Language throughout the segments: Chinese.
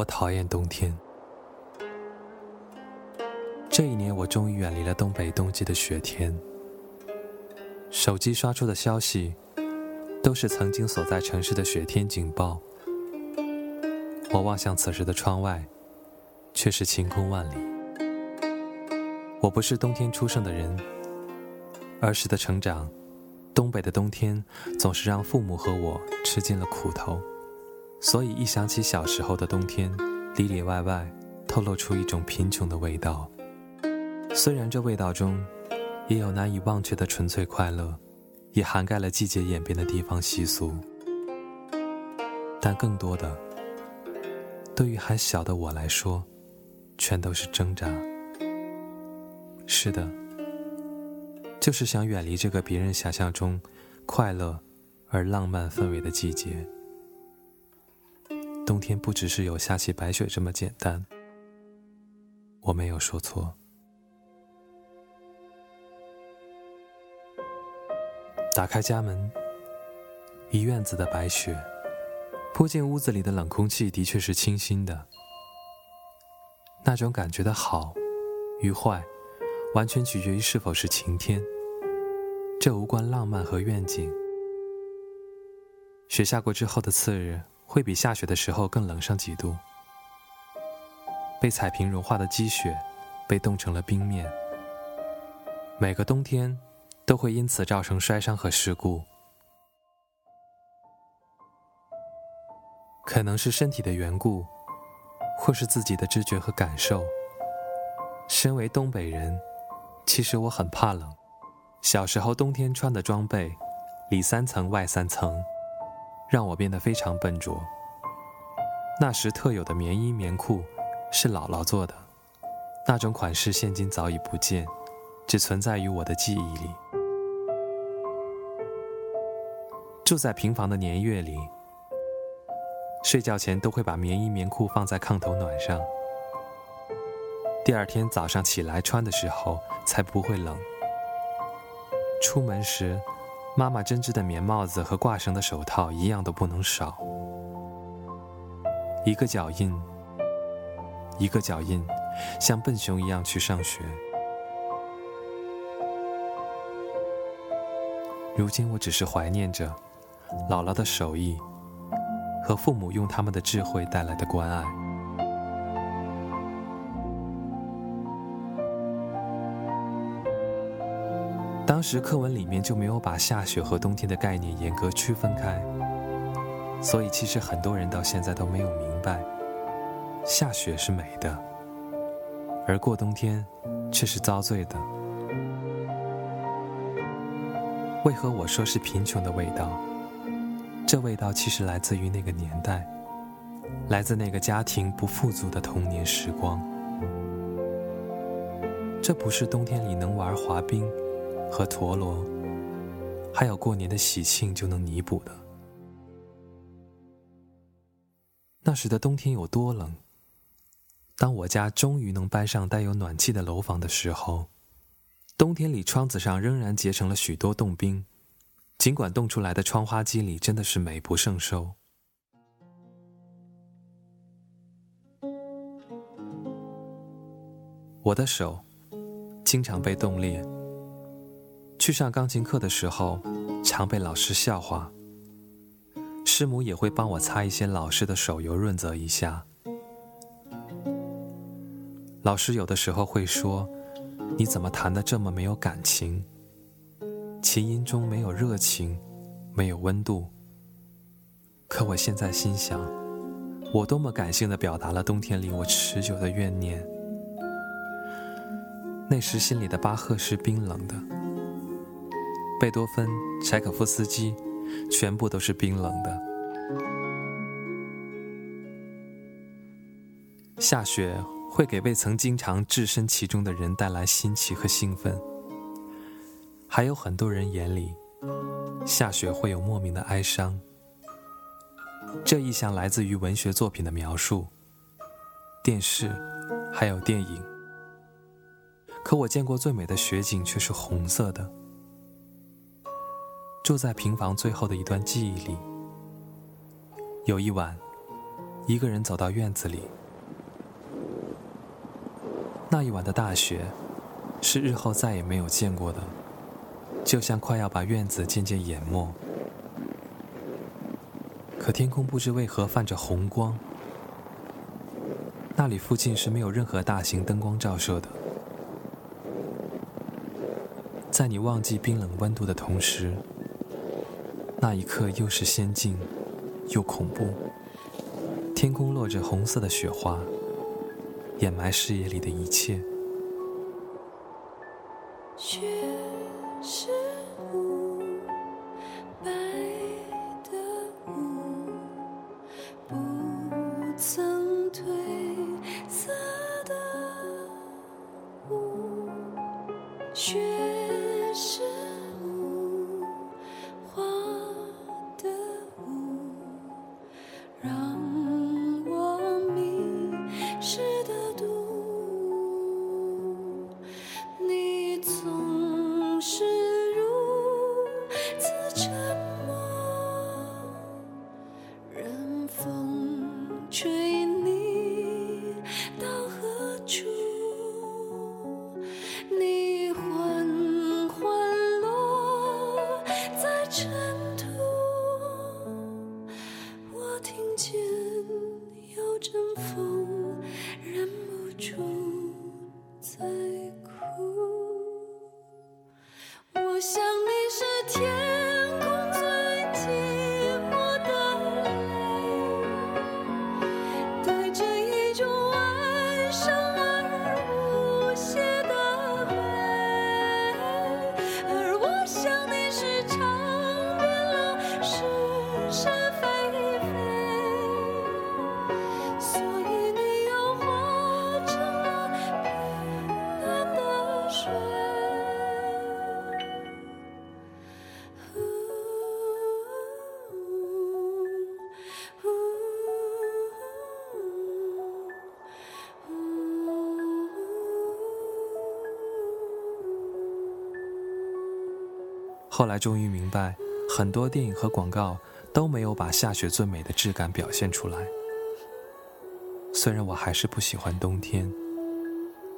我讨厌冬天。这一年，我终于远离了东北冬季的雪天。手机刷出的消息，都是曾经所在城市的雪天警报。我望向此时的窗外，却是晴空万里。我不是冬天出生的人，儿时的成长，东北的冬天总是让父母和我吃尽了苦头。所以一想起小时候的冬天，里里外外透露出一种贫穷的味道。虽然这味道中也有难以忘却的纯粹快乐，也涵盖了季节演变的地方习俗，但更多的，对于还小的我来说，全都是挣扎。是的，就是想远离这个别人想象中快乐而浪漫氛围的季节。冬天不只是有下起白雪这么简单，我没有说错。打开家门，一院子的白雪扑进屋子里的冷空气的确是清新的。那种感觉的好与坏，完全取决于是否是晴天。这无关浪漫和愿景。雪下过之后的次日。会比下雪的时候更冷上几度。被彩屏融化的积雪，被冻成了冰面。每个冬天，都会因此造成摔伤和事故。可能是身体的缘故，或是自己的知觉和感受。身为东北人，其实我很怕冷。小时候冬天穿的装备，里三层外三层。让我变得非常笨拙。那时特有的棉衣棉裤是姥姥做的，那种款式现今早已不见，只存在于我的记忆里。住在平房的年月里，睡觉前都会把棉衣棉裤放在炕头暖上，第二天早上起来穿的时候才不会冷。出门时。妈妈针织的棉帽子和挂绳的手套一样都不能少。一个脚印，一个脚印，像笨熊一样去上学。如今我只是怀念着姥姥的手艺和父母用他们的智慧带来的关爱。当时课文里面就没有把下雪和冬天的概念严格区分开，所以其实很多人到现在都没有明白，下雪是美的，而过冬天却是遭罪的。为何我说是贫穷的味道？这味道其实来自于那个年代，来自那个家庭不富足的童年时光。这不是冬天里能玩滑冰。和陀螺，还有过年的喜庆就能弥补的。那时的冬天有多冷？当我家终于能搬上带有暖气的楼房的时候，冬天里窗子上仍然结成了许多冻冰，尽管冻出来的窗花肌理真的是美不胜收。我的手经常被冻裂。去上钢琴课的时候，常被老师笑话。师母也会帮我擦一些老师的手油，润泽一下。老师有的时候会说：“你怎么弹的这么没有感情？琴音中没有热情，没有温度。”可我现在心想，我多么感性的表达了冬天里我持久的怨念。那时心里的巴赫是冰冷的。贝多芬、柴可夫斯基，全部都是冰冷的。下雪会给未曾经常置身其中的人带来新奇和兴奋，还有很多人眼里，下雪会有莫名的哀伤。这意象来自于文学作品的描述、电视，还有电影。可我见过最美的雪景却是红色的。住在平房最后的一段记忆里，有一晚，一个人走到院子里。那一晚的大雪，是日后再也没有见过的，就像快要把院子渐渐淹没。可天空不知为何泛着红光，那里附近是没有任何大型灯光照射的。在你忘记冰冷温度的同时，那一刻又是仙境，又恐怖。天空落着红色的雪花，掩埋视野里的一切。后来终于明白，很多电影和广告都没有把下雪最美的质感表现出来。虽然我还是不喜欢冬天，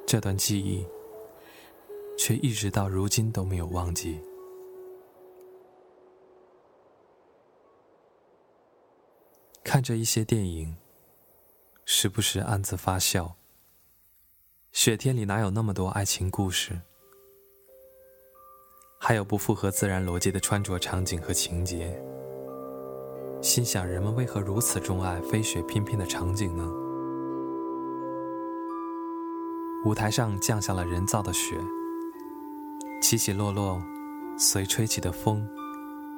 这段记忆却一直到如今都没有忘记。看着一些电影，时不时暗自发笑。雪天里哪有那么多爱情故事？还有不符合自然逻辑的穿着场景和情节，心想人们为何如此钟爱飞雪翩翩的场景呢？舞台上降下了人造的雪，起起落落，随吹起的风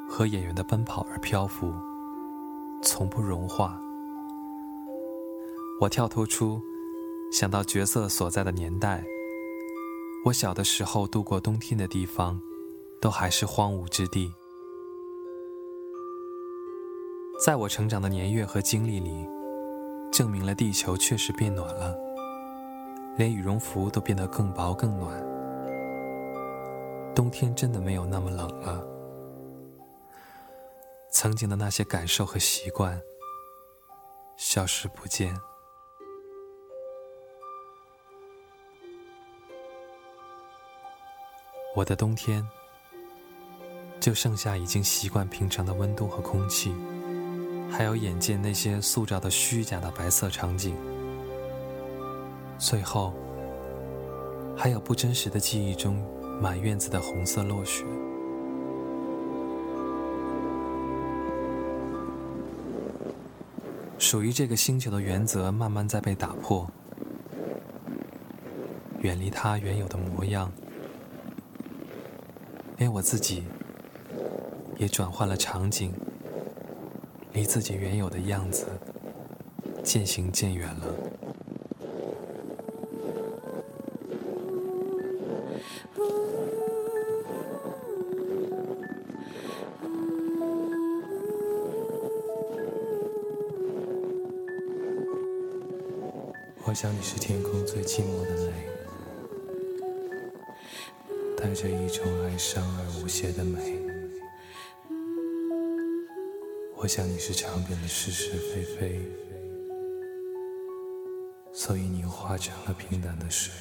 和演员的奔跑而漂浮，从不融化。我跳脱出，想到角色所在的年代，我小的时候度过冬天的地方。都还是荒芜之地。在我成长的年月和经历里，证明了地球确实变暖了，连羽绒服都变得更薄更暖。冬天真的没有那么冷了。曾经的那些感受和习惯，消失不见。我的冬天。就剩下已经习惯平常的温度和空气，还有眼见那些塑造的虚假的白色场景，最后还有不真实的记忆中满院子的红色落雪。属于这个星球的原则慢慢在被打破，远离它原有的模样，连我自己。也转换了场景，离自己原有的样子渐行渐远了。我想你是天空最寂寞的美，带着一种哀伤而无邪的美。我想你是尝遍了是是非非，所以你化成了平淡的水。